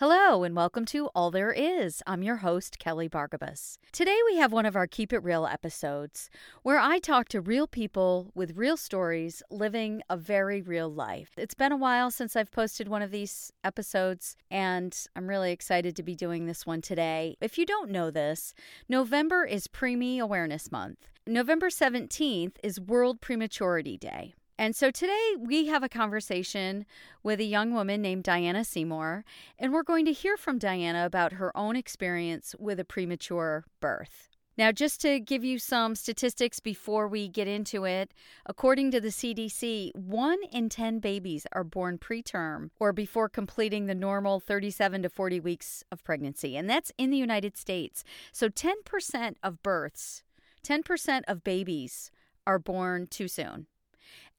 Hello, and welcome to All There Is. I'm your host, Kelly Bargabos. Today, we have one of our Keep It Real episodes where I talk to real people with real stories living a very real life. It's been a while since I've posted one of these episodes, and I'm really excited to be doing this one today. If you don't know this, November is Preemie Awareness Month. November 17th is World Prematurity Day. And so today we have a conversation with a young woman named Diana Seymour, and we're going to hear from Diana about her own experience with a premature birth. Now, just to give you some statistics before we get into it, according to the CDC, one in 10 babies are born preterm or before completing the normal 37 to 40 weeks of pregnancy, and that's in the United States. So 10% of births, 10% of babies are born too soon.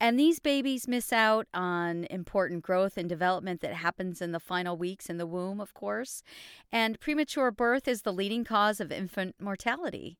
And these babies miss out on important growth and development that happens in the final weeks in the womb, of course. And premature birth is the leading cause of infant mortality.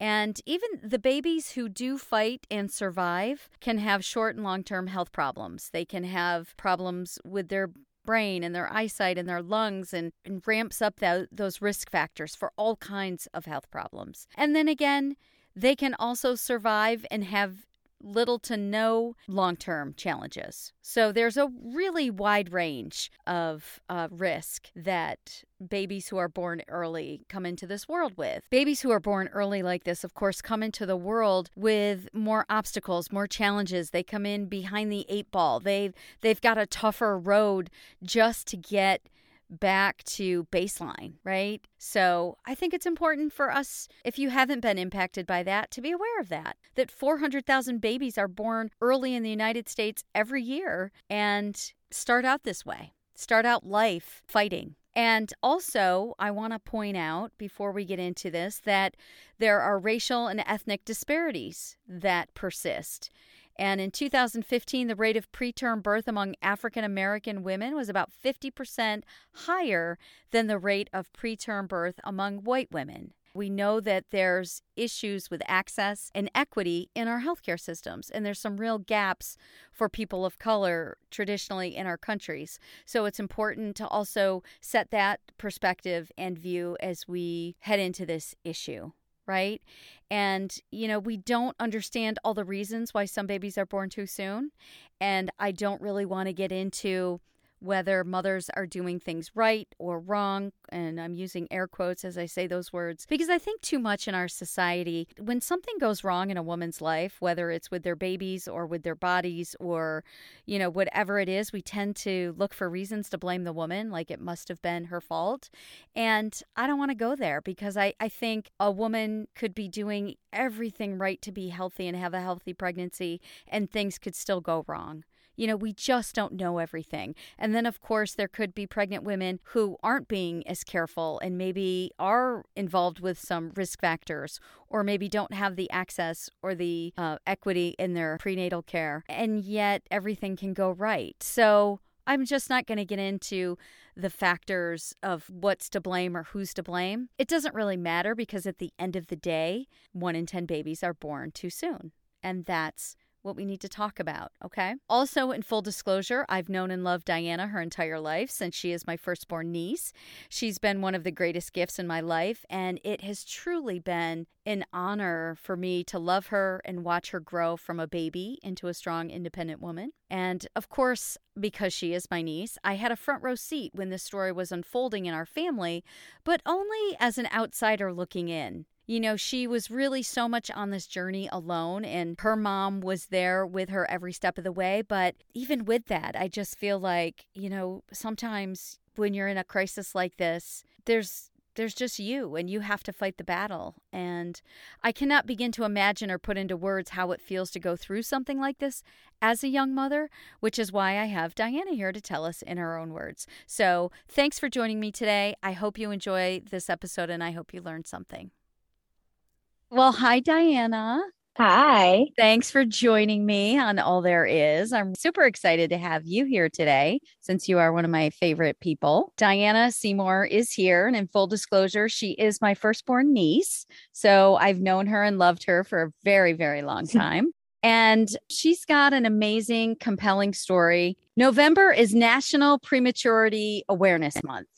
And even the babies who do fight and survive can have short and long term health problems. They can have problems with their brain and their eyesight and their lungs and, and ramps up that, those risk factors for all kinds of health problems. And then again, they can also survive and have little to no long term challenges. So there's a really wide range of uh, risk that babies who are born early come into this world with. Babies who are born early like this, of course, come into the world with more obstacles, more challenges. They come in behind the eight ball. They've they've got a tougher road just to get back to baseline, right? So I think it's important for us, if you haven't been impacted by that, to be aware of that. That 400,000 babies are born early in the United States every year and start out this way, start out life fighting. And also, I want to point out before we get into this that there are racial and ethnic disparities that persist. And in 2015, the rate of preterm birth among African American women was about 50% higher than the rate of preterm birth among white women. We know that there's issues with access and equity in our healthcare systems, and there's some real gaps for people of color traditionally in our countries. So it's important to also set that perspective and view as we head into this issue right? And, you know, we don't understand all the reasons why some babies are born too soon. And I don't really want to get into whether mothers are doing things right or wrong. And I'm using air quotes as I say those words because I think too much in our society, when something goes wrong in a woman's life, whether it's with their babies or with their bodies or, you know, whatever it is, we tend to look for reasons to blame the woman, like it must have been her fault. And I don't want to go there because I, I think a woman could be doing everything right to be healthy and have a healthy pregnancy, and things could still go wrong. You know, we just don't know everything. And then, of course, there could be pregnant women who aren't being as careful and maybe are involved with some risk factors or maybe don't have the access or the uh, equity in their prenatal care. And yet everything can go right. So, I'm just not going to get into the factors of what's to blame or who's to blame. It doesn't really matter because at the end of the day, one in 10 babies are born too soon. And that's what we need to talk about, okay? Also, in full disclosure, I've known and loved Diana her entire life since she is my firstborn niece. She's been one of the greatest gifts in my life, and it has truly been an honor for me to love her and watch her grow from a baby into a strong, independent woman. And of course, because she is my niece, I had a front row seat when this story was unfolding in our family, but only as an outsider looking in you know, she was really so much on this journey alone, and her mom was there with her every step of the way. But even with that, I just feel like, you know, sometimes when you're in a crisis like this, there's there's just you and you have to fight the battle and i cannot begin to imagine or put into words how it feels to go through something like this as a young mother which is why i have diana here to tell us in her own words so thanks for joining me today i hope you enjoy this episode and i hope you learned something well, hi, Diana. Hi. Thanks for joining me on All There Is. I'm super excited to have you here today since you are one of my favorite people. Diana Seymour is here. And in full disclosure, she is my firstborn niece. So I've known her and loved her for a very, very long time. And she's got an amazing, compelling story. November is National Prematurity Awareness Month.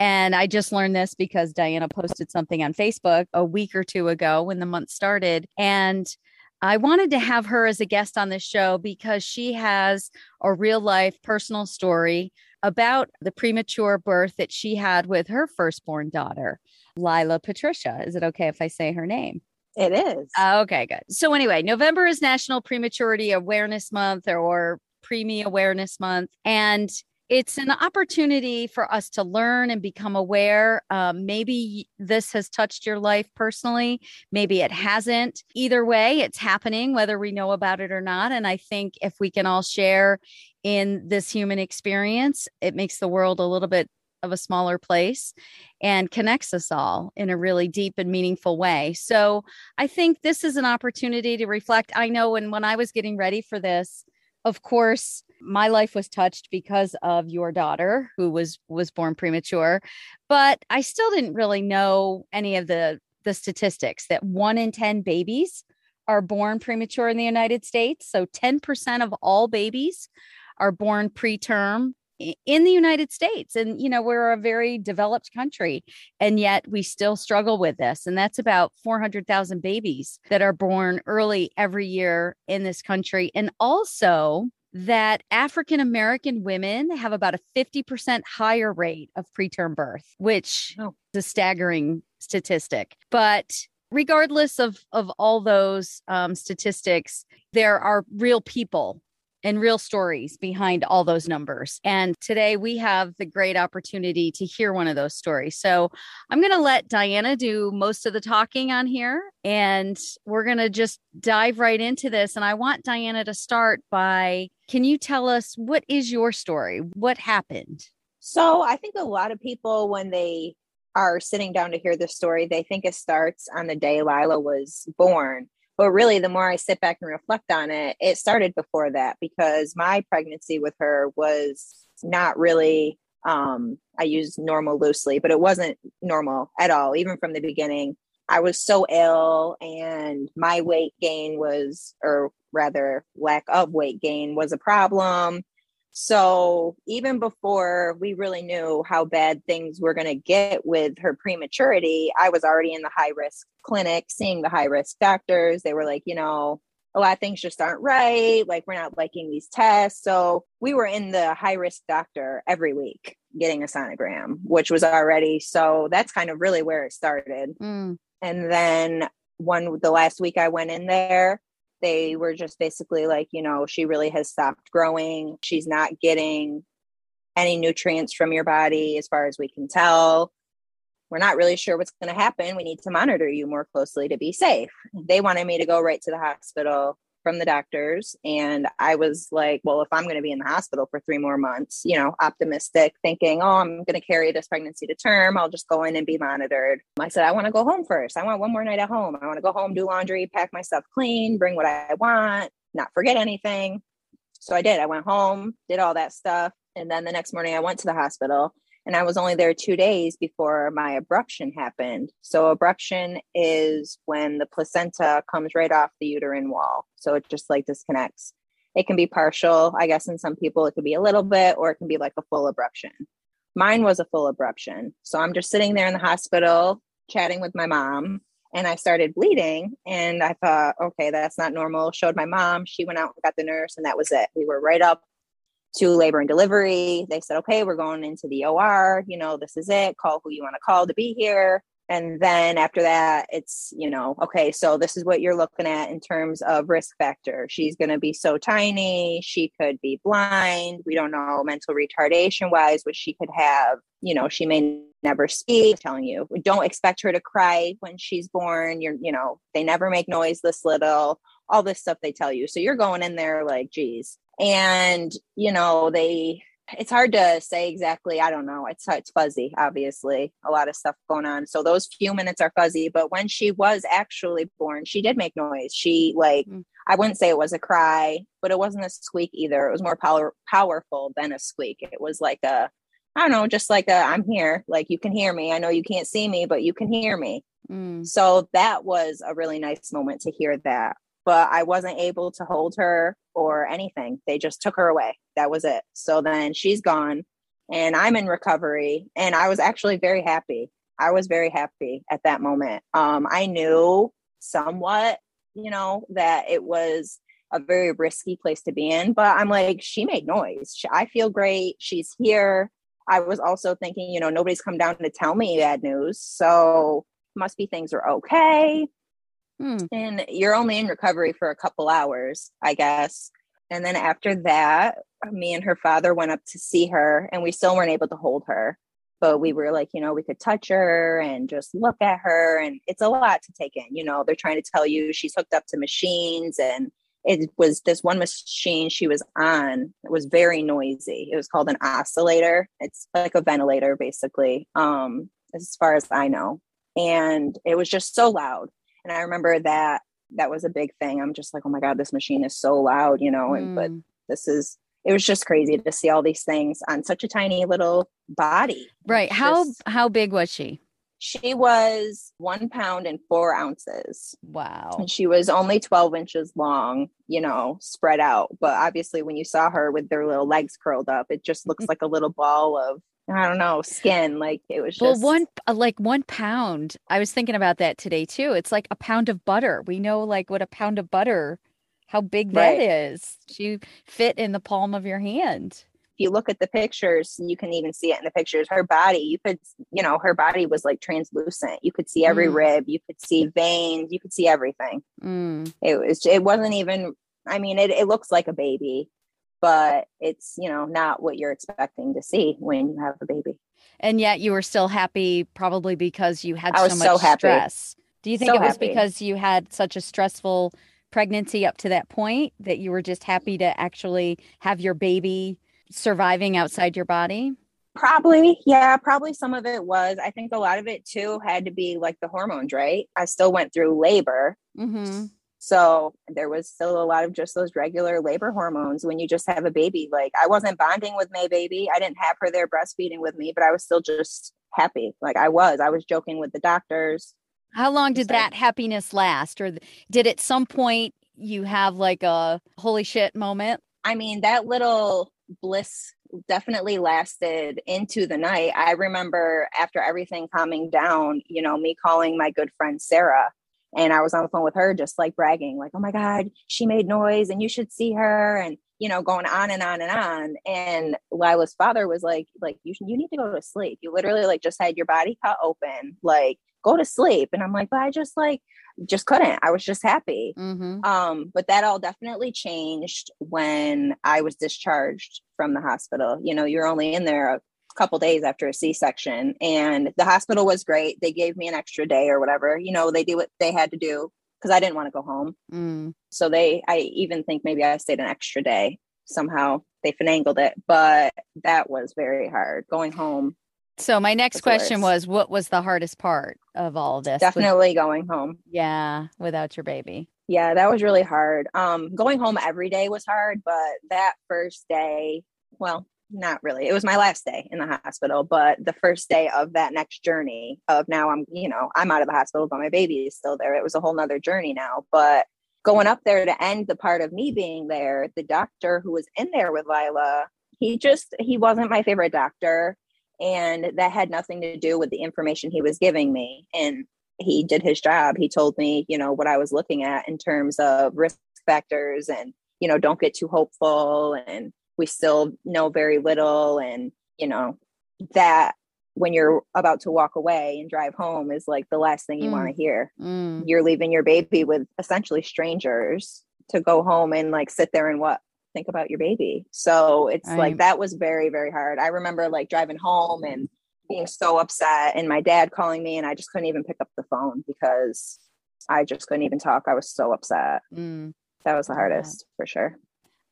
And I just learned this because Diana posted something on Facebook a week or two ago when the month started. And I wanted to have her as a guest on this show because she has a real life personal story about the premature birth that she had with her firstborn daughter, Lila Patricia. Is it okay if I say her name? It is. okay, good. So, anyway, November is National Prematurity Awareness Month or, or Preemie Awareness Month. And it's an opportunity for us to learn and become aware. Um, maybe this has touched your life personally, maybe it hasn't. Either way, it's happening, whether we know about it or not. And I think if we can all share in this human experience, it makes the world a little bit of a smaller place and connects us all in a really deep and meaningful way. So I think this is an opportunity to reflect. I know when when I was getting ready for this, of course, my life was touched because of your daughter who was was born premature, but I still didn't really know any of the the statistics that 1 in 10 babies are born premature in the United States. So 10% of all babies are born preterm in the United States. And, you know, we're a very developed country, and yet we still struggle with this. And that's about 400,000 babies that are born early every year in this country. And also, that African American women have about a 50% higher rate of preterm birth, which oh. is a staggering statistic. But regardless of, of all those um, statistics, there are real people and real stories behind all those numbers. And today we have the great opportunity to hear one of those stories. So I'm going to let Diana do most of the talking on here, and we're going to just dive right into this. And I want Diana to start by can you tell us what is your story? What happened? So I think a lot of people, when they are sitting down to hear this story, they think it starts on the day Lila was born. But really, the more I sit back and reflect on it, it started before that because my pregnancy with her was not really, um, I use normal loosely, but it wasn't normal at all, even from the beginning. I was so ill, and my weight gain was, or rather, lack of weight gain was a problem. So even before we really knew how bad things were going to get with her prematurity, I was already in the high risk clinic seeing the high risk doctors. They were like, you know, a lot of things just aren't right. Like, we're not liking these tests. So we were in the high risk doctor every week getting a sonogram, which was already so that's kind of really where it started. Mm. And then one, the last week I went in there, they were just basically like, you know, she really has stopped growing. She's not getting any nutrients from your body as far as we can tell. We're not really sure what's going to happen. We need to monitor you more closely to be safe. They wanted me to go right to the hospital from the doctors. And I was like, well, if I'm going to be in the hospital for three more months, you know, optimistic, thinking, oh, I'm going to carry this pregnancy to term. I'll just go in and be monitored. I said, I want to go home first. I want one more night at home. I want to go home, do laundry, pack my stuff clean, bring what I want, not forget anything. So I did. I went home, did all that stuff. And then the next morning, I went to the hospital and I was only there two days before my abruption happened. So, abruption is when the placenta comes right off the uterine wall. So, it just like disconnects. It can be partial, I guess, in some people, it could be a little bit, or it can be like a full abruption. Mine was a full abruption. So, I'm just sitting there in the hospital chatting with my mom, and I started bleeding. And I thought, okay, that's not normal. Showed my mom. She went out and got the nurse, and that was it. We were right up to labor and delivery. They said, okay, we're going into the OR. You know, this is it. Call who you want to call to be here. And then after that, it's, you know, okay, so this is what you're looking at in terms of risk factor. She's going to be so tiny. She could be blind. We don't know mental retardation wise what she could have. You know, she may never speak. I'm telling you, don't expect her to cry when she's born. You're, you know, they never make noise this little, all this stuff they tell you. So you're going in there like, geez, and you know they it's hard to say exactly i don't know it's it's fuzzy obviously a lot of stuff going on. So those few minutes are fuzzy but when she was actually born she did make noise. She like mm. i wouldn't say it was a cry but it wasn't a squeak either. It was more power powerful than a squeak. It was like a i don't know just like a i'm here. Like you can hear me. I know you can't see me but you can hear me. Mm. so that was a really nice moment to hear that but I wasn't able to hold her or anything. They just took her away. That was it. So then she's gone and I'm in recovery. And I was actually very happy. I was very happy at that moment. Um, I knew somewhat, you know, that it was a very risky place to be in, but I'm like, she made noise. I feel great. She's here. I was also thinking, you know, nobody's come down to tell me bad news. So must be things are okay. Hmm. And you're only in recovery for a couple hours, I guess. And then after that, me and her father went up to see her, and we still weren't able to hold her. But we were like, you know, we could touch her and just look at her. And it's a lot to take in. You know, they're trying to tell you she's hooked up to machines. And it was this one machine she was on. It was very noisy. It was called an oscillator. It's like a ventilator, basically, um, as far as I know. And it was just so loud. And I remember that that was a big thing. I'm just like, oh my God, this machine is so loud, you know, and mm. but this is it was just crazy to see all these things on such a tiny little body. Right. How just, how big was she? She was one pound and four ounces. Wow. And she was only 12 inches long, you know, spread out. But obviously, when you saw her with their little legs curled up, it just looks mm. like a little ball of I don't know, skin. Like it was just well, one uh, like one pound. I was thinking about that today too. It's like a pound of butter. We know like what a pound of butter, how big that right. is. You fit in the palm of your hand. If you look at the pictures, you can even see it in the pictures. Her body, you could, you know, her body was like translucent. You could see every mm. rib. You could see veins. You could see everything. Mm. It was. It wasn't even. I mean, it, it looks like a baby but it's you know not what you're expecting to see when you have a baby and yet you were still happy probably because you had so much so stress do you think so it was happy. because you had such a stressful pregnancy up to that point that you were just happy to actually have your baby surviving outside your body Probably, yeah, probably some of it was. I think a lot of it too had to be like the hormones, right? I still went through labor. Mm-hmm. So there was still a lot of just those regular labor hormones when you just have a baby. Like I wasn't bonding with my baby. I didn't have her there breastfeeding with me, but I was still just happy. Like I was. I was joking with the doctors. How long did that happiness last? Or did at some point you have like a holy shit moment? I mean, that little bliss definitely lasted into the night. I remember after everything calming down, you know, me calling my good friend Sarah and I was on the phone with her, just like bragging, like, oh my God, she made noise and you should see her. And, you know, going on and on and on. And Lila's father was like, like, you should, you need to go to sleep. You literally like just had your body cut open, like go to sleep. And I'm like, but I just like, just couldn't. I was just happy. Mm-hmm. Um, but that all definitely changed when I was discharged from the hospital. You know, you're only in there couple days after a c-section and the hospital was great. They gave me an extra day or whatever. You know they did what they had to do because i didn't want to go home. Mm. so they i even think maybe i stayed an extra day. Somehow they finangled it but that was very hard going home. So my next question was what was the hardest part of all of this definitely with, going home. Yeah without your baby. Yeah that was really hard. Um going home every day was hard but that first day well not really. It was my last day in the hospital, but the first day of that next journey of now I'm, you know, I'm out of the hospital, but my baby is still there. It was a whole nother journey now. But going up there to end the part of me being there, the doctor who was in there with Lila, he just he wasn't my favorite doctor. And that had nothing to do with the information he was giving me. And he did his job. He told me, you know, what I was looking at in terms of risk factors and, you know, don't get too hopeful and we still know very little and you know that when you're about to walk away and drive home is like the last thing you mm. want to hear mm. you're leaving your baby with essentially strangers to go home and like sit there and what think about your baby so it's I... like that was very very hard i remember like driving home and being so upset and my dad calling me and i just couldn't even pick up the phone because i just couldn't even talk i was so upset mm. that was the hardest yeah. for sure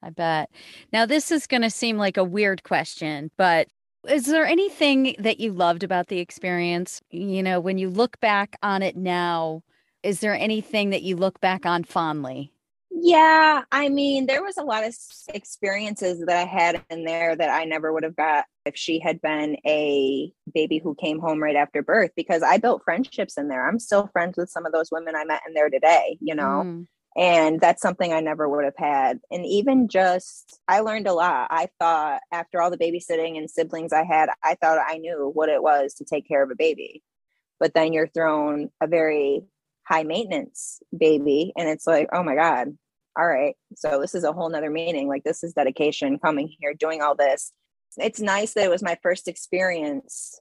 I bet. Now, this is going to seem like a weird question, but is there anything that you loved about the experience? You know, when you look back on it now, is there anything that you look back on fondly? Yeah, I mean, there was a lot of experiences that I had in there that I never would have got if she had been a baby who came home right after birth because I built friendships in there. I'm still friends with some of those women I met in there today, you know. Mm And that's something I never would have had. And even just, I learned a lot. I thought after all the babysitting and siblings I had, I thought I knew what it was to take care of a baby. But then you're thrown a very high maintenance baby, and it's like, oh my God, all right. So this is a whole nother meaning. Like, this is dedication coming here, doing all this. It's nice that it was my first experience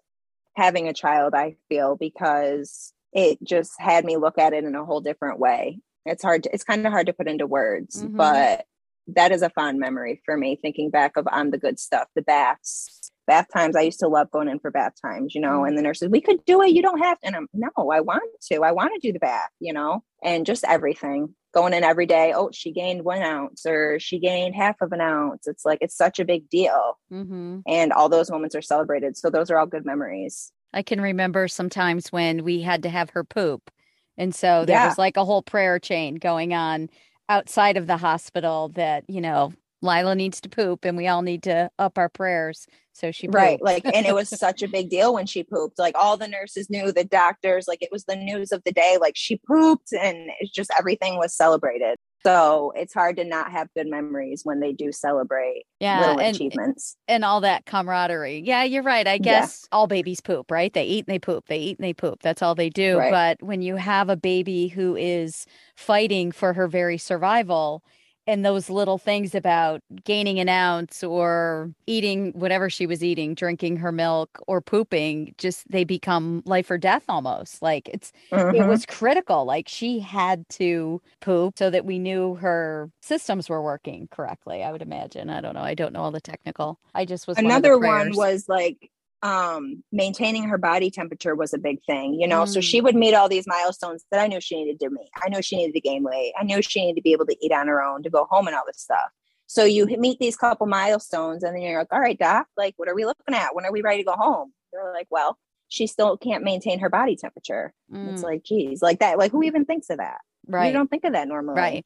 having a child, I feel, because it just had me look at it in a whole different way it's hard to, it's kind of hard to put into words mm-hmm. but that is a fond memory for me thinking back of on the good stuff the baths bath times i used to love going in for bath times you know mm-hmm. and the nurses we could do it you don't have to and i'm no i want to i want to do the bath you know and just everything going in every day oh she gained one ounce or she gained half of an ounce it's like it's such a big deal mm-hmm. and all those moments are celebrated so those are all good memories i can remember sometimes when we had to have her poop and so there yeah. was like a whole prayer chain going on outside of the hospital that, you know, Lila needs to poop and we all need to up our prayers. So she pooped. Right. Like and it was such a big deal when she pooped. Like all the nurses knew, the doctors, like it was the news of the day. Like she pooped and it's just everything was celebrated. So it's hard to not have good memories when they do celebrate yeah, little and, achievements and all that camaraderie. Yeah, you're right. I guess yeah. all babies poop, right? They eat and they poop. They eat and they poop. That's all they do. Right. But when you have a baby who is fighting for her very survival, and those little things about gaining an ounce or eating whatever she was eating, drinking her milk or pooping, just they become life or death almost. Like it's mm-hmm. it was critical. Like she had to poop so that we knew her systems were working correctly. I would imagine. I don't know. I don't know all the technical. I just was another one, one was like um maintaining her body temperature was a big thing you know? Mm. so she would meet all these milestones that i knew she needed to meet. I knew she needed to gain weight. I knew she needed to be able to eat on her own to go home and all this stuff. So you meet these couple milestones and then you're like all right doc like what are we looking at? When are we ready to go home? They're like well she still can't maintain her body temperature. Mm. it's like geez like that like who even thinks of that? Right. you don't think of that normally. Right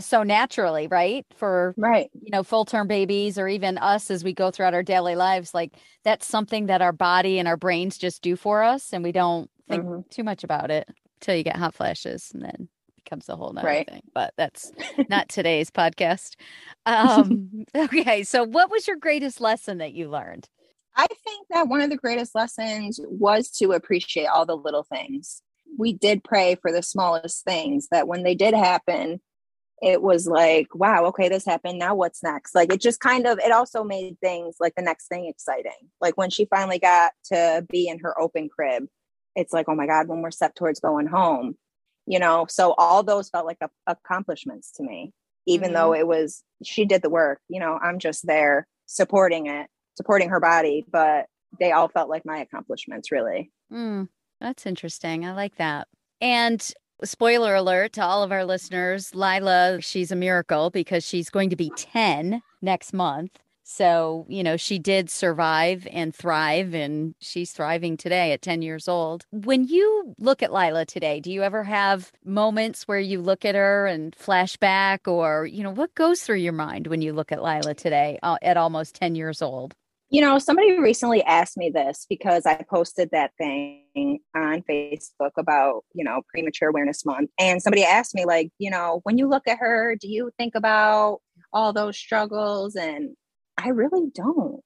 so naturally, right? For right, you know, full term babies or even us as we go throughout our daily lives, like that's something that our body and our brains just do for us, and we don't think mm-hmm. too much about it until you get hot flashes, and then becomes a whole nother right. thing. But that's not today's podcast. Um, okay, so what was your greatest lesson that you learned? I think that one of the greatest lessons was to appreciate all the little things. We did pray for the smallest things that when they did happen, it was like, wow, okay, this happened. Now what's next? Like it just kind of, it also made things like the next thing exciting. Like when she finally got to be in her open crib, it's like, oh my God, when we're set towards going home, you know? So all those felt like a, accomplishments to me, even mm-hmm. though it was, she did the work, you know, I'm just there supporting it, supporting her body, but they all felt like my accomplishments really. Mm, that's interesting. I like that. And Spoiler alert to all of our listeners Lila, she's a miracle because she's going to be 10 next month. So, you know, she did survive and thrive, and she's thriving today at 10 years old. When you look at Lila today, do you ever have moments where you look at her and flashback, or, you know, what goes through your mind when you look at Lila today uh, at almost 10 years old? You know, somebody recently asked me this because I posted that thing on Facebook about, you know, premature awareness month. And somebody asked me, like, you know, when you look at her, do you think about all those struggles? And I really don't.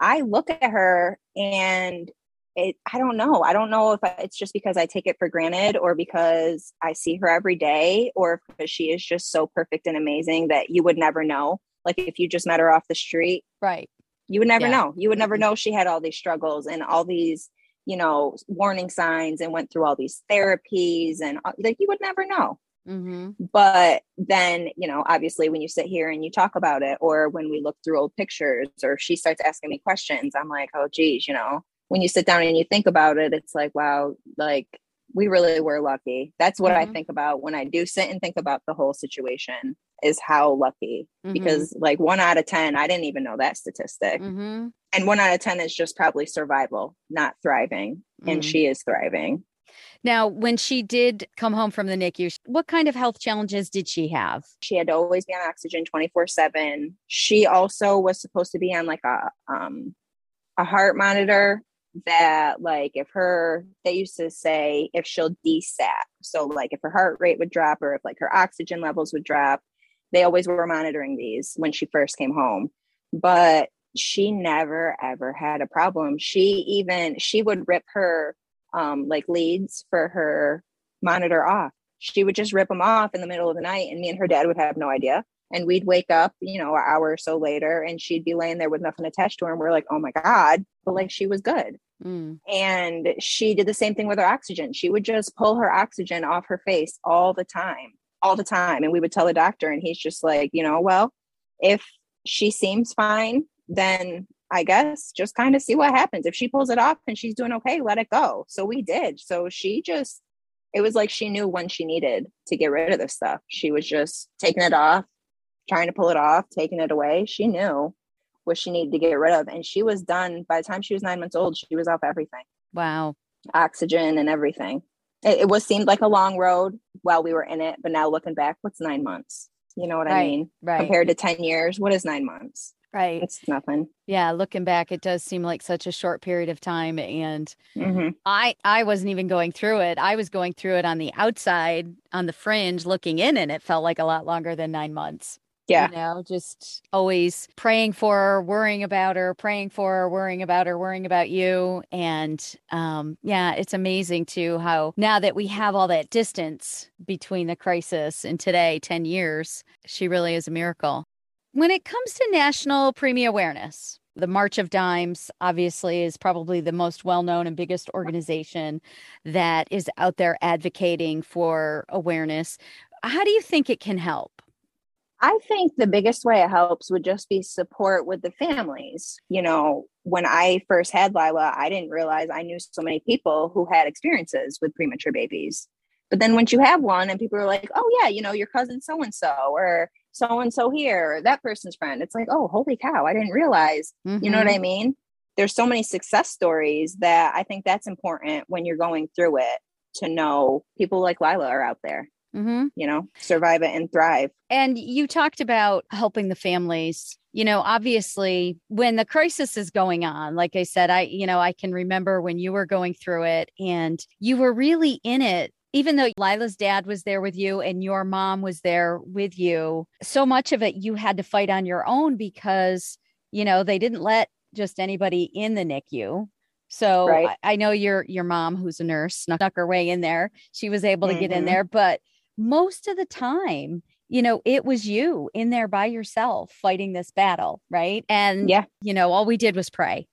I look at her and it, I don't know. I don't know if it's just because I take it for granted or because I see her every day or because she is just so perfect and amazing that you would never know. Like if you just met her off the street. Right you would never yeah. know. You would never know she had all these struggles and all these, you know, warning signs and went through all these therapies and uh, like you would never know. Mm-hmm. But then, you know, obviously when you sit here and you talk about it, or when we look through old pictures, or she starts asking me questions, I'm like, oh, geez, you know, when you sit down and you think about it, it's like, wow, like we really were lucky. That's what mm-hmm. I think about when I do sit and think about the whole situation is how lucky mm-hmm. because like one out of 10, I didn't even know that statistic. Mm-hmm. And one out of 10 is just probably survival, not thriving. And mm-hmm. she is thriving. Now, when she did come home from the NICU, what kind of health challenges did she have? She had to always be on oxygen 24 7. She also was supposed to be on like a, um, a heart monitor that like if her they used to say if she'll desat so like if her heart rate would drop or if like her oxygen levels would drop they always were monitoring these when she first came home. But she never ever had a problem. She even she would rip her um like leads for her monitor off. She would just rip them off in the middle of the night and me and her dad would have no idea. And we'd wake up you know an hour or so later and she'd be laying there with nothing attached to her and we're like oh my god but like she was good. Mm. and she did the same thing with her oxygen. She would just pull her oxygen off her face all the time all the time. And we would tell the doctor and he's just like you know well if she seems fine then i guess just kind of see what happens. If she pulls it off and she's doing okay let it go. So we did. So she just it was like she knew when she needed to get rid of this stuff. She was just taking it off trying to pull it off taking it away. She knew what she needed to get rid of. And she was done. By the time she was nine months old she was off everything. Wow. Oxygen and everything it, it was seemed like a long road while we were in it but now looking back what's nine months? You know what right, i mean? right. Compared to 10 years what is nine months? Right. It's nothing. Yeah looking back it does seem like such a short period of time and mm-hmm. i i wasn't even going through it. I was going through it on the outside on the fringe looking in and it felt like a lot longer than nine months yeah. You know, just always praying for her, worrying about her, praying for her, worrying about her, worrying about you. And um, yeah, it's amazing too how now that we have all that distance between the crisis and today, 10 years, she really is a miracle. When it comes to national preemie awareness, the March of Dimes obviously is probably the most well known and biggest organization that is out there advocating for awareness. How do you think it can help? I think the biggest way it helps would just be support with the families. You know, when I first had Lila, I didn't realize I knew so many people who had experiences with premature babies. But then once you have one and people are like, oh, yeah, you know, your cousin so and so, or so and so here, or that person's friend, it's like, oh, holy cow, I didn't realize. Mm-hmm. You know what mm-hmm. I mean? There's so many success stories that I think that's important when you're going through it to know people like Lila are out there mm-hmm. you know, survive it and thrive. And you talked about helping the families. You know, obviously, when the crisis is going on, like I said, I, you know, I can remember when you were going through it and you were really in it even though Lila's dad was there with you and your mom was there with you, so much of it you had to fight on your own because, you know, they didn't let just anybody in the NICU. So right. I, I, know your your mom, who's a nurse, snuck her way in there. She was able to mm-hmm. get in mm-hmm. there, but most of the time, you know, it was you in there by yourself fighting this battle, right? And, yeah, you know, all we did was pray,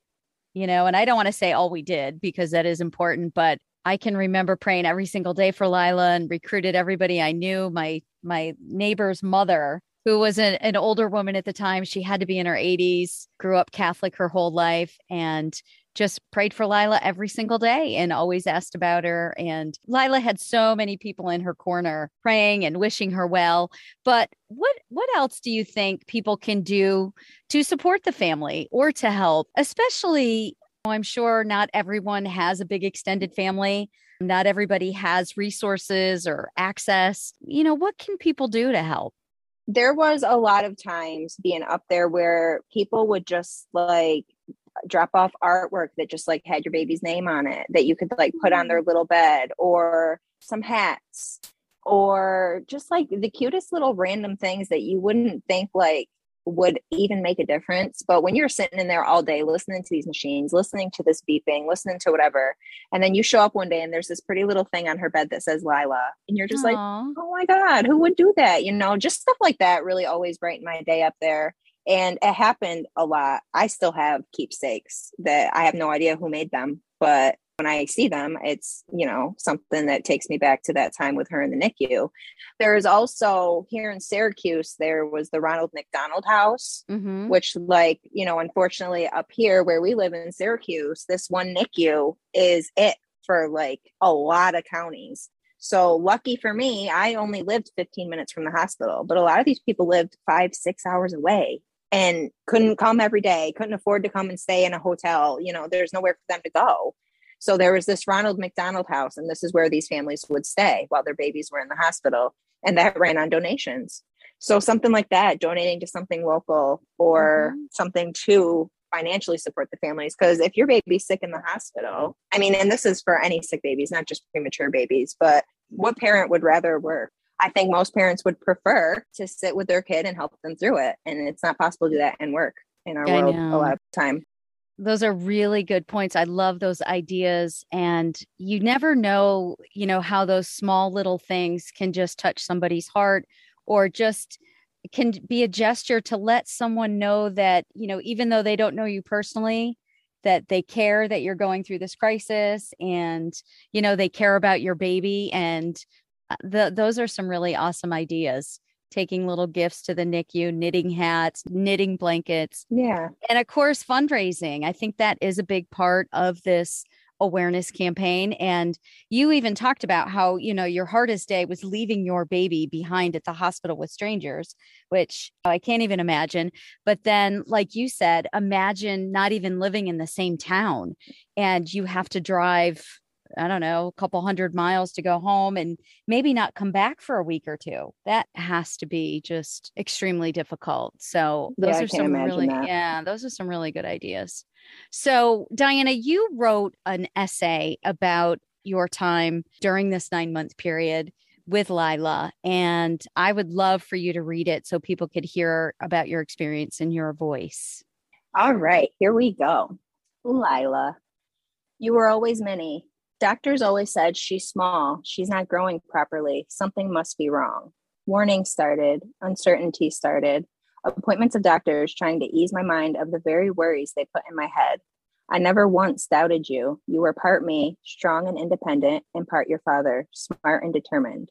you know, and I don't want to say all we did because that is important, but I can remember praying every single day for Lila and recruited everybody I knew. My my neighbor's mother, who was an, an older woman at the time, she had to be in her 80s, grew up Catholic her whole life, and just prayed for Lila every single day and always asked about her. And Lila had so many people in her corner praying and wishing her well. But what what else do you think people can do to support the family or to help, especially I'm sure not everyone has a big extended family. Not everybody has resources or access. You know, what can people do to help? There was a lot of times being up there where people would just like drop off artwork that just like had your baby's name on it that you could like put on their mm. little bed or some hats or just like the cutest little random things that you wouldn't think like would even make a difference. But when you're sitting in there all day listening to these machines, listening to this beeping, listening to whatever, and then you show up one day and there's this pretty little thing on her bed that says Lila, and you're just Aww. like, oh my God, who would do that? You know, just stuff like that really always brighten my day up there and it happened a lot. I still have keepsakes that i have no idea who made them but when i see them it's you know something that takes me back to that time with her in the nicu there's also here in syracuse there was the ronald mcdonald house mm-hmm. which like you know unfortunately up here where we live in syracuse this one nicu is it for like a lot of counties. So lucky for me, I only lived 15 minutes from the hospital, but a lot of these people lived five, six hours away and couldn't come every day, couldn't afford to come and stay in a hotel. You know, there's nowhere for them to go. So there was this Ronald McDonald House, and this is where these families would stay while their babies were in the hospital. And that ran on donations. So something like that, donating to something local or mm-hmm. something to financially support the families. Because if your baby's sick in the hospital, I mean, and this is for any sick babies, not just premature babies, but what parent would rather work? I think most parents would prefer to sit with their kid and help them through it. And it's not possible to do that and work in our world a lot of time. Those are really good points. I love those ideas. And you never know, you know, how those small little things can just touch somebody's heart or just can be a gesture to let someone know that, you know, even though they don't know you personally, that they care that you're going through this crisis and, you know, they care about your baby. And Uh, the, those are some really awesome ideas taking little gifts to the NICU, knitting hats, knitting blankets. Yeah. And of course, fundraising. I think that is a big part of this awareness campaign and you even talked about how you know your hardest day was leaving your baby behind at the hospital with strangers which uh, i can't even imagine but then like you said imagine not even living in the same town and you have to drive I don't know, a couple hundred miles to go home and maybe not come back for a week or two. That has to be just extremely difficult. So those yeah, are some really that. yeah, those are some really good ideas. So Diana, you wrote an essay about your time during this 9-month period with Lila and I would love for you to read it so people could hear about your experience in your voice. All right, here we go. Lila, you were always many Doctors always said she's small, she's not growing properly, something must be wrong. Warning started, uncertainty started, appointments of doctors trying to ease my mind of the very worries they put in my head. I never once doubted you. You were part me, strong and independent, and part your father, smart and determined.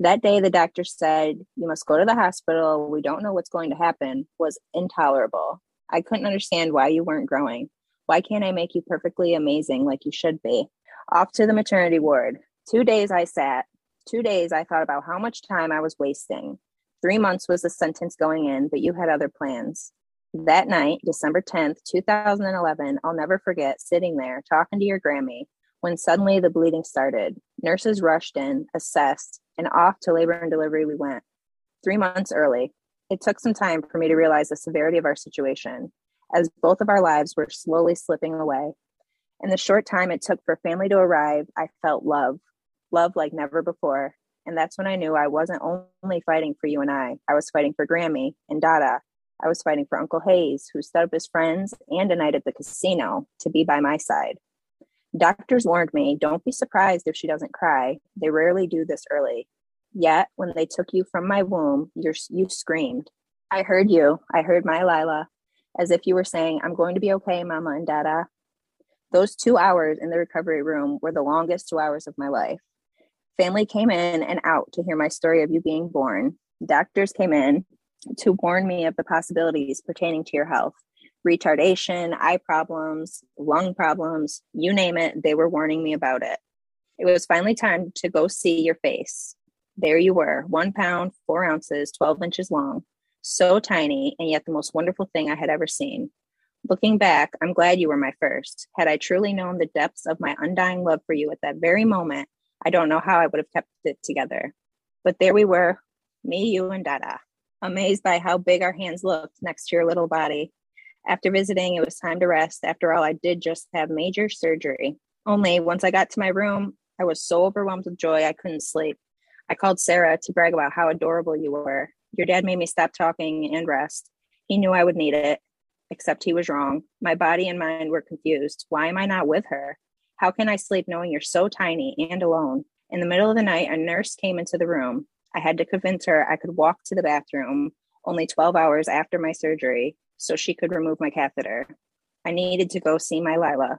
That day, the doctor said, You must go to the hospital. We don't know what's going to happen, was intolerable. I couldn't understand why you weren't growing. Why can't I make you perfectly amazing like you should be? Off to the maternity ward. Two days I sat. Two days I thought about how much time I was wasting. Three months was the sentence going in, but you had other plans. That night, December 10th, 2011, I'll never forget sitting there talking to your Grammy when suddenly the bleeding started. Nurses rushed in, assessed, and off to labor and delivery we went. Three months early. It took some time for me to realize the severity of our situation, as both of our lives were slowly slipping away. In the short time it took for family to arrive, I felt love, love like never before. And that's when I knew I wasn't only fighting for you and I, I was fighting for Grammy and Dada. I was fighting for Uncle Hayes, who set up his friends and a night at the casino to be by my side. Doctors warned me don't be surprised if she doesn't cry. They rarely do this early. Yet, when they took you from my womb, you you screamed. I heard you. I heard my Lila, as if you were saying, I'm going to be okay, Mama and Dada. Those two hours in the recovery room were the longest two hours of my life. Family came in and out to hear my story of you being born. Doctors came in to warn me of the possibilities pertaining to your health retardation, eye problems, lung problems, you name it, they were warning me about it. It was finally time to go see your face. There you were, one pound, four ounces, 12 inches long, so tiny, and yet the most wonderful thing I had ever seen. Looking back, I'm glad you were my first. Had I truly known the depths of my undying love for you at that very moment, I don't know how I would have kept it together. But there we were, me, you, and Dada, amazed by how big our hands looked next to your little body. After visiting, it was time to rest. After all, I did just have major surgery. Only once I got to my room, I was so overwhelmed with joy I couldn't sleep. I called Sarah to brag about how adorable you were. Your dad made me stop talking and rest. He knew I would need it except he was wrong. My body and mind were confused. Why am I not with her? How can I sleep knowing you're so tiny and alone? In the middle of the night, a nurse came into the room. I had to convince her I could walk to the bathroom only 12 hours after my surgery so she could remove my catheter. I needed to go see my Lila.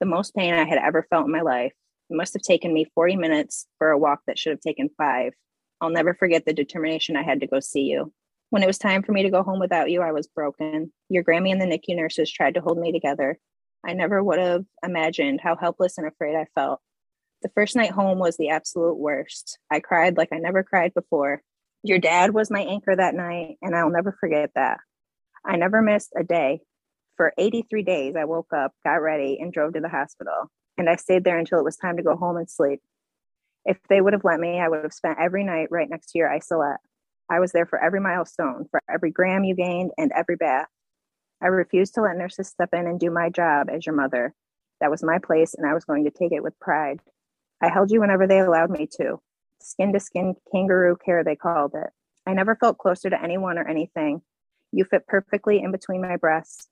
The most pain I had ever felt in my life. It must have taken me 40 minutes for a walk that should have taken five. I'll never forget the determination I had to go see you. When it was time for me to go home without you, I was broken. Your Grammy and the NICU nurses tried to hold me together. I never would have imagined how helpless and afraid I felt. The first night home was the absolute worst. I cried like I never cried before. Your dad was my anchor that night, and I'll never forget that. I never missed a day. For 83 days, I woke up, got ready, and drove to the hospital. And I stayed there until it was time to go home and sleep. If they would have let me, I would have spent every night right next to your isolette. I was there for every milestone, for every gram you gained, and every bath. I refused to let nurses step in and do my job as your mother. That was my place, and I was going to take it with pride. I held you whenever they allowed me to. Skin to skin kangaroo care, they called it. I never felt closer to anyone or anything. You fit perfectly in between my breasts.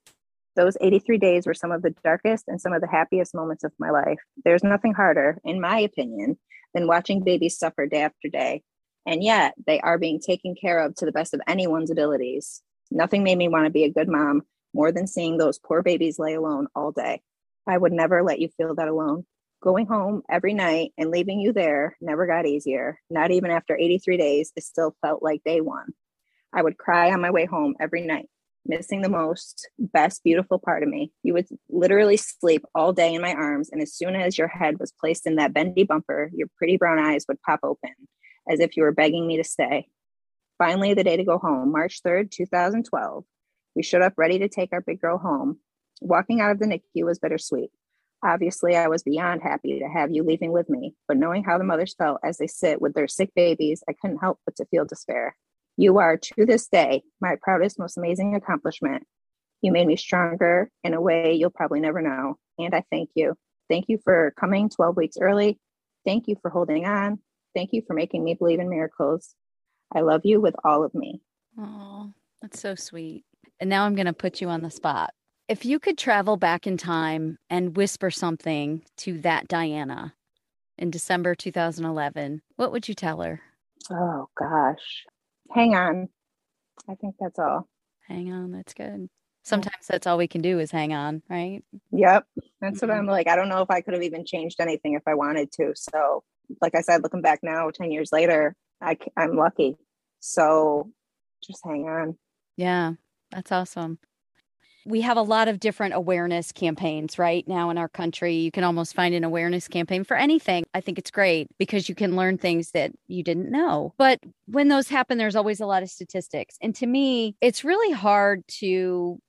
Those 83 days were some of the darkest and some of the happiest moments of my life. There's nothing harder, in my opinion, than watching babies suffer day after day. And yet, they are being taken care of to the best of anyone's abilities. Nothing made me want to be a good mom more than seeing those poor babies lay alone all day. I would never let you feel that alone. Going home every night and leaving you there never got easier. Not even after 83 days, it still felt like day one. I would cry on my way home every night, missing the most, best, beautiful part of me. You would literally sleep all day in my arms, and as soon as your head was placed in that bendy bumper, your pretty brown eyes would pop open as if you were begging me to stay. Finally, the day to go home, March 3rd, 2012. We showed up ready to take our big girl home. Walking out of the NICU was bittersweet. Obviously, I was beyond happy to have you leaving with me, but knowing how the mothers felt as they sit with their sick babies, I couldn't help but to feel despair. You are, to this day, my proudest, most amazing accomplishment. You made me stronger in a way you'll probably never know. And I thank you. Thank you for coming 12 weeks early. Thank you for holding on. Thank you for making me believe in miracles. I love you with all of me. Oh, that's so sweet. And now I'm going to put you on the spot. If you could travel back in time and whisper something to that Diana in December 2011, what would you tell her? Oh, gosh. Hang on. I think that's all. Hang on. That's good. Sometimes that's all we can do is hang on, right? Yep. That's what mm-hmm. I'm like. I don't know if I could have even changed anything if I wanted to. So, like I said, looking back now, 10 years later, I, I'm lucky. So just hang on. Yeah, that's awesome we have a lot of different awareness campaigns right now in our country. You can almost find an awareness campaign for anything. I think it's great because you can learn things that you didn't know. But when those happen, there's always a lot of statistics. And to me, it's really hard to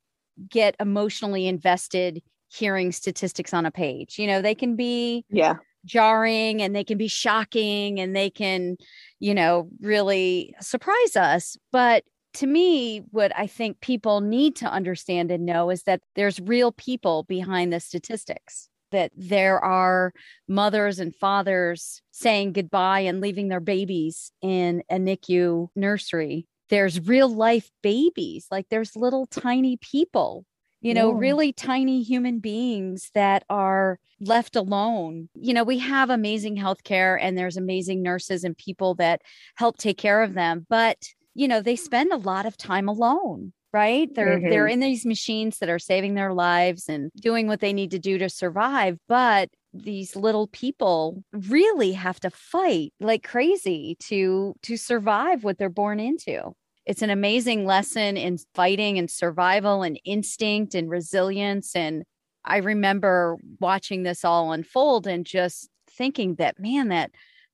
get emotionally invested hearing statistics on a page. You know, they can be yeah jarring and they can be shocking and they can, you know, really surprise us. But to me, what I think people need to understand and know is that there's real people behind the statistics, that there are mothers and fathers saying goodbye and leaving their babies in a NICU nursery. There's real life babies, like there's little tiny people, you know, yeah. really tiny human beings that are left alone. You know, we have amazing healthcare and there's amazing nurses and people that help take care of them, but you know they spend a lot of time alone right they're mm-hmm. they're in these machines that are saving their lives and doing what they need to do to survive but these little people really have to fight like crazy to to survive what they're born into it's an amazing lesson in fighting and survival and instinct and resilience and i remember watching this all unfold and just thinking that man that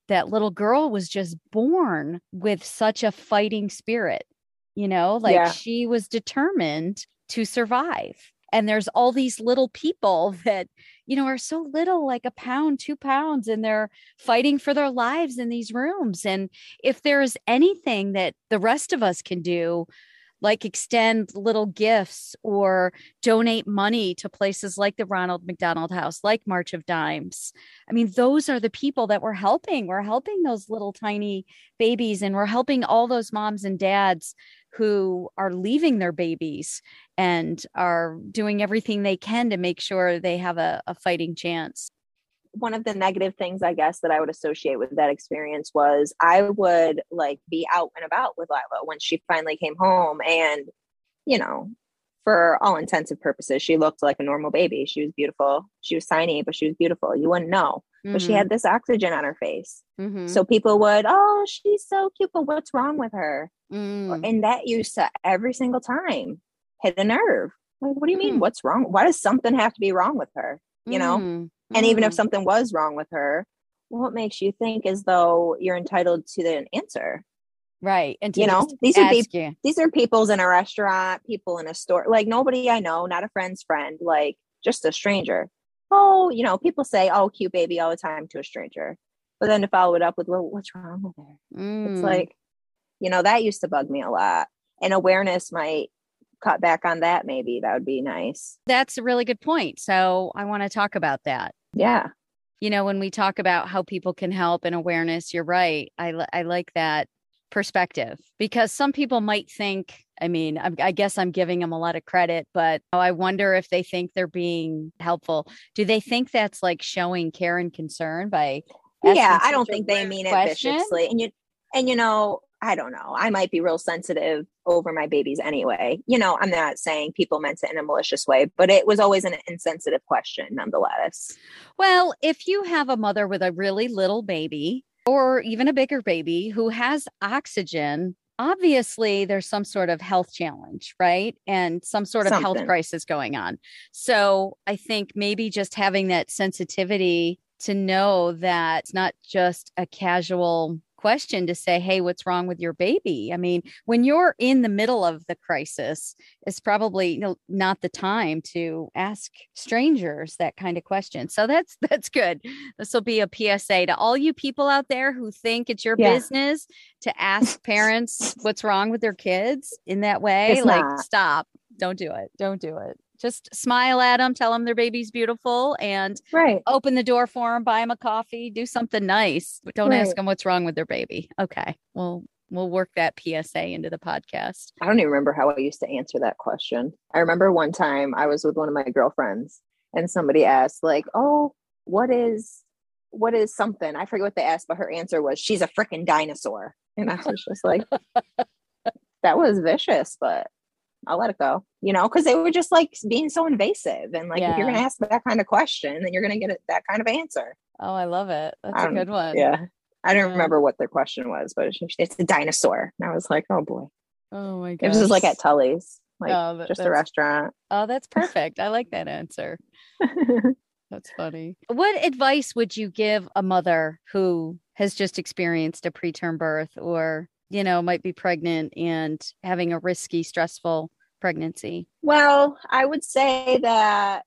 that little girl was just born with such a fighting spirit you know like yeah. she was determined to survive and there's all these little people that you know are so little like a pound two pounds and they're fighting for their lives in these rooms and if there's anything that the rest of us can do like extend little gifts or donate money to places like the Ronald McDonald House, like March of Dimes. I mean, those are the people that we're helping. We're helping those little tiny babies and we're helping all those moms and dads who are leaving their babies and are doing everything they can to make sure they have a, a fighting chance one of the negative things I guess that I would associate with that experience was I would like be out and about with Lila when she finally came home and you know for all intents and purposes she looked like a normal baby she was beautiful she was tiny but she was beautiful you wouldn't know mm-hmm. but she had mm-hmm. this oxygen on her face mm-hmm. so people would oh she's so cute but what's wrong with her mm. and that used to every single time hit a nerve like what do you mean mm. what's wrong why does something have to be wrong with her you know mm. And even if mm. something was wrong with her, what makes you think as though you're entitled to the answer? Right. And you know, these are people, these are people's in a restaurant, people in a store, like nobody I know, not a friend's friend, like just a stranger. Oh, you know, people say, oh, cute baby all the time to a stranger. But then to follow it up with, well, what's wrong with her? Mm. It's like, you know, that used to bug me a lot. And awareness might cut back on that maybe that would be nice That's a really good point. So I want to talk about that. yeah You know, when we talk about how people can help and awareness, you're right. I, I like that perspective because some people might think, I mean, I'm, I guess I'm giving them a lot of credit, but oh, I wonder if they think they're being helpful. Do they think that's like showing care and concern by? yeah i don't think they mean it viciously and you and you know i don't know i might be real sensitive over my babies anyway you know i'm not saying people meant it in a malicious way but it was always an insensitive question nonetheless Well, if you have a mother with a really little baby or even a bigger baby who has oxygen, obviously there's some sort of health challenge, right? And some sort of health crisis going on. So I think maybe just having that sensitivity to know that it's not just a casual question to say, hey, what's wrong with your baby? I mean, when you're in the middle of the crisis, it's probably you know, not the time to ask strangers that kind of question. So that's that's good. This will be a PSA to all you people out there who think it's your Yeah. business to ask parents what's wrong with their kids in that way. It's like, not. stop. Don't do it. Don't do it. Just smile at them, tell them their baby's beautiful, and right open the door for them, buy them a coffee, do something nice. But don't ask them what's wrong with their baby. Okay. Well, we'll work that PSA into the podcast. I don't even remember how I used to answer that question. I remember one time I was with one of my girlfriends and somebody asked, like, oh, what is what is something? I forget what they asked, but her answer was she's a freaking dinosaur. And I was just like, that was vicious, but I'll let it go. You know, because they were just like being so invasive. And like if you're gonna ask that kind of question, then you're gonna get it, that kind of answer. Oh, I love it. That's a don't- good one. Yeah. I don't Yeah. remember what their question was, but it's, a dinosaur. And I was like, oh boy. Oh my god. It was just like at Tully's, like oh, just a restaurant. Oh, that's perfect. I like that answer. That's funny. What advice would you give a mother who has just experienced a preterm birth or, you know, might be pregnant and having a risky, stressful pregnancy? well, I would say that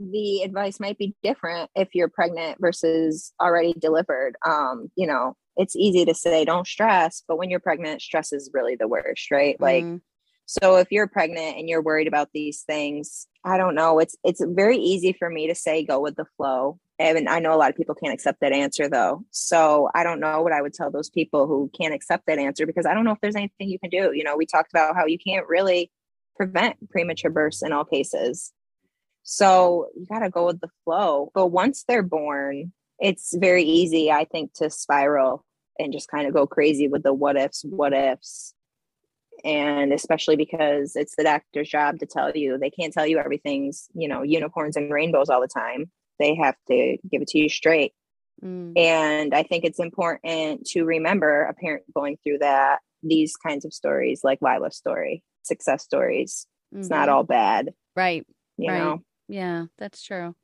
the advice might be different if you're pregnant versus already delivered. Um, you know, it's easy to say don't stress, but when you're pregnant, stress is really the worst, right? Like Mm, so if you're pregnant and you're worried about these things, I don't know. It's it's very easy for me to say go with the flow. And I know a lot of people can't accept that answer though. So I don't know what I would tell those people who can't accept that answer because I don't know if there's anything you can do. You know, we talked about how you can't really prevent premature births in all cases. So you got to go with the flow. But once they're born, it's very easy, I think, to spiral and just kind of go crazy with the what ifs, what ifs and especially because it's the doctor's job to tell you they can't tell you everything's you know unicorns and rainbows all the time they have to give it to you straight mm, and i think it's important to remember a parent going through that these kinds of stories like lila's story success stories it's not mhm. all bad right. you Right. know Yeah, that's true.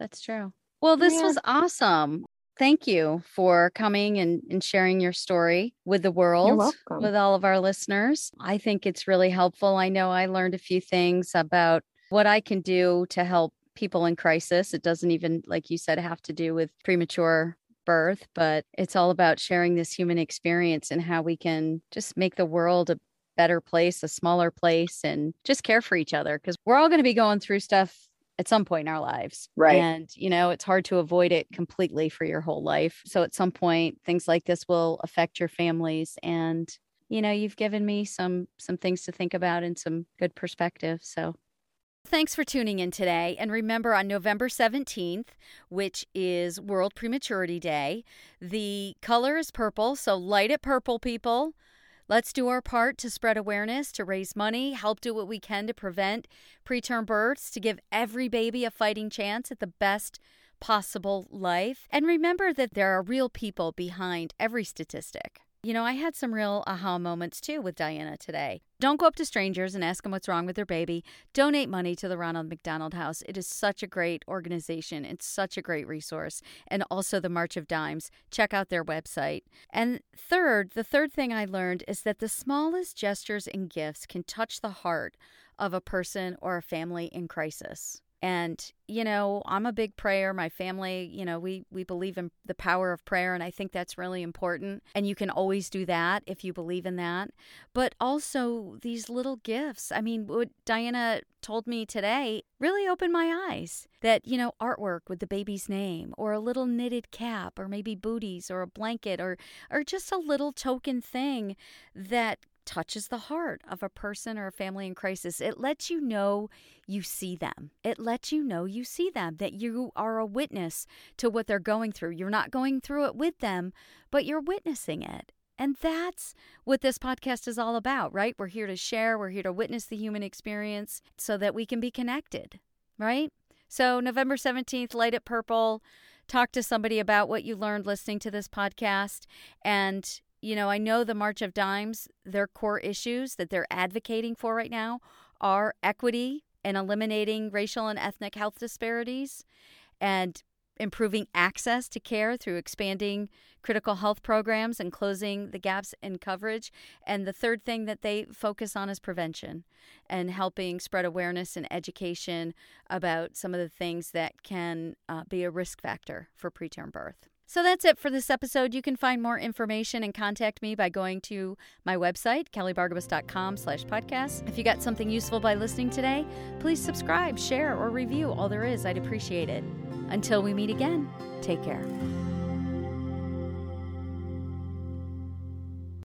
That's true. Well, this Yeah. was awesome. Thank you for coming and, and sharing your story with the world, welcome. with all of our listeners. I think it's really helpful. I know I learned a few things about what I can do to help people in crisis. It doesn't even, like you said, have to do with premature birth, but it's all about sharing this human experience and how we can just make the world a better place, a smaller place, and just care for each other because we're all going to be going through stuff at some point in our lives. Right. And, you know, it's hard to avoid it completely for your whole life. So at some point, things like this will affect your families. And, you know, you've given me some some things to think about and some good perspective. So Thanks for tuning in today. And remember, on November 17th, which is World Prematurity Day, the color is purple. So light it purple, people. Let's do our part to spread awareness, to raise money, help do what we can to prevent preterm births, to give every baby a fighting chance at the best possible life. And remember that there are real people behind every statistic. You know, I had some real aha moments too with Diana today. Don't go up to strangers and ask them what's wrong with their baby. Donate money to the Ronald McDonald House. It is such a great organization. It's such a great resource. And also the March of Dimes. Check out their website. And third, the third thing I learned is that the smallest gestures and gifts can touch the heart of a person or a family in crisis. And, you know, I'm a big prayer. My family, you know, we, we believe in the power of prayer, and I think that's really important. And you can always do that if you believe in that. But also these little gifts. I mean, what Diana told me today really opened my eyes that, you know, artwork with the baby's name, or a little knitted cap, or maybe booties, or a blanket, or, or just a little token thing that touches the heart of a person or a family in crisis. It lets you know you see them. It lets you know you see them, that you are a witness to what they're going through. You're not going through it with them, but you're witnessing it. And that's what this podcast is all about, right? We're here to share, we're here to witness the human experience so that we can be connected, right? So, November 17th, Light It Purple. Talk to somebody about what you learned listening to this podcast. And you know, I know the March of Dimes, their core issues that they're advocating for right now are equity and eliminating racial and ethnic health disparities and improving access to care through expanding critical health programs and closing the gaps in coverage. And the third thing that they focus on is prevention and helping spread awareness and education about some of the things that can uh, be a risk factor for preterm birth. So that's it for this episode. You can find more information and contact me by going to my website, kellybargabos.com slash podcast. If you got something useful by listening today, please subscribe, share, or review. All there is, I'd appreciate it. Until we meet again, take care.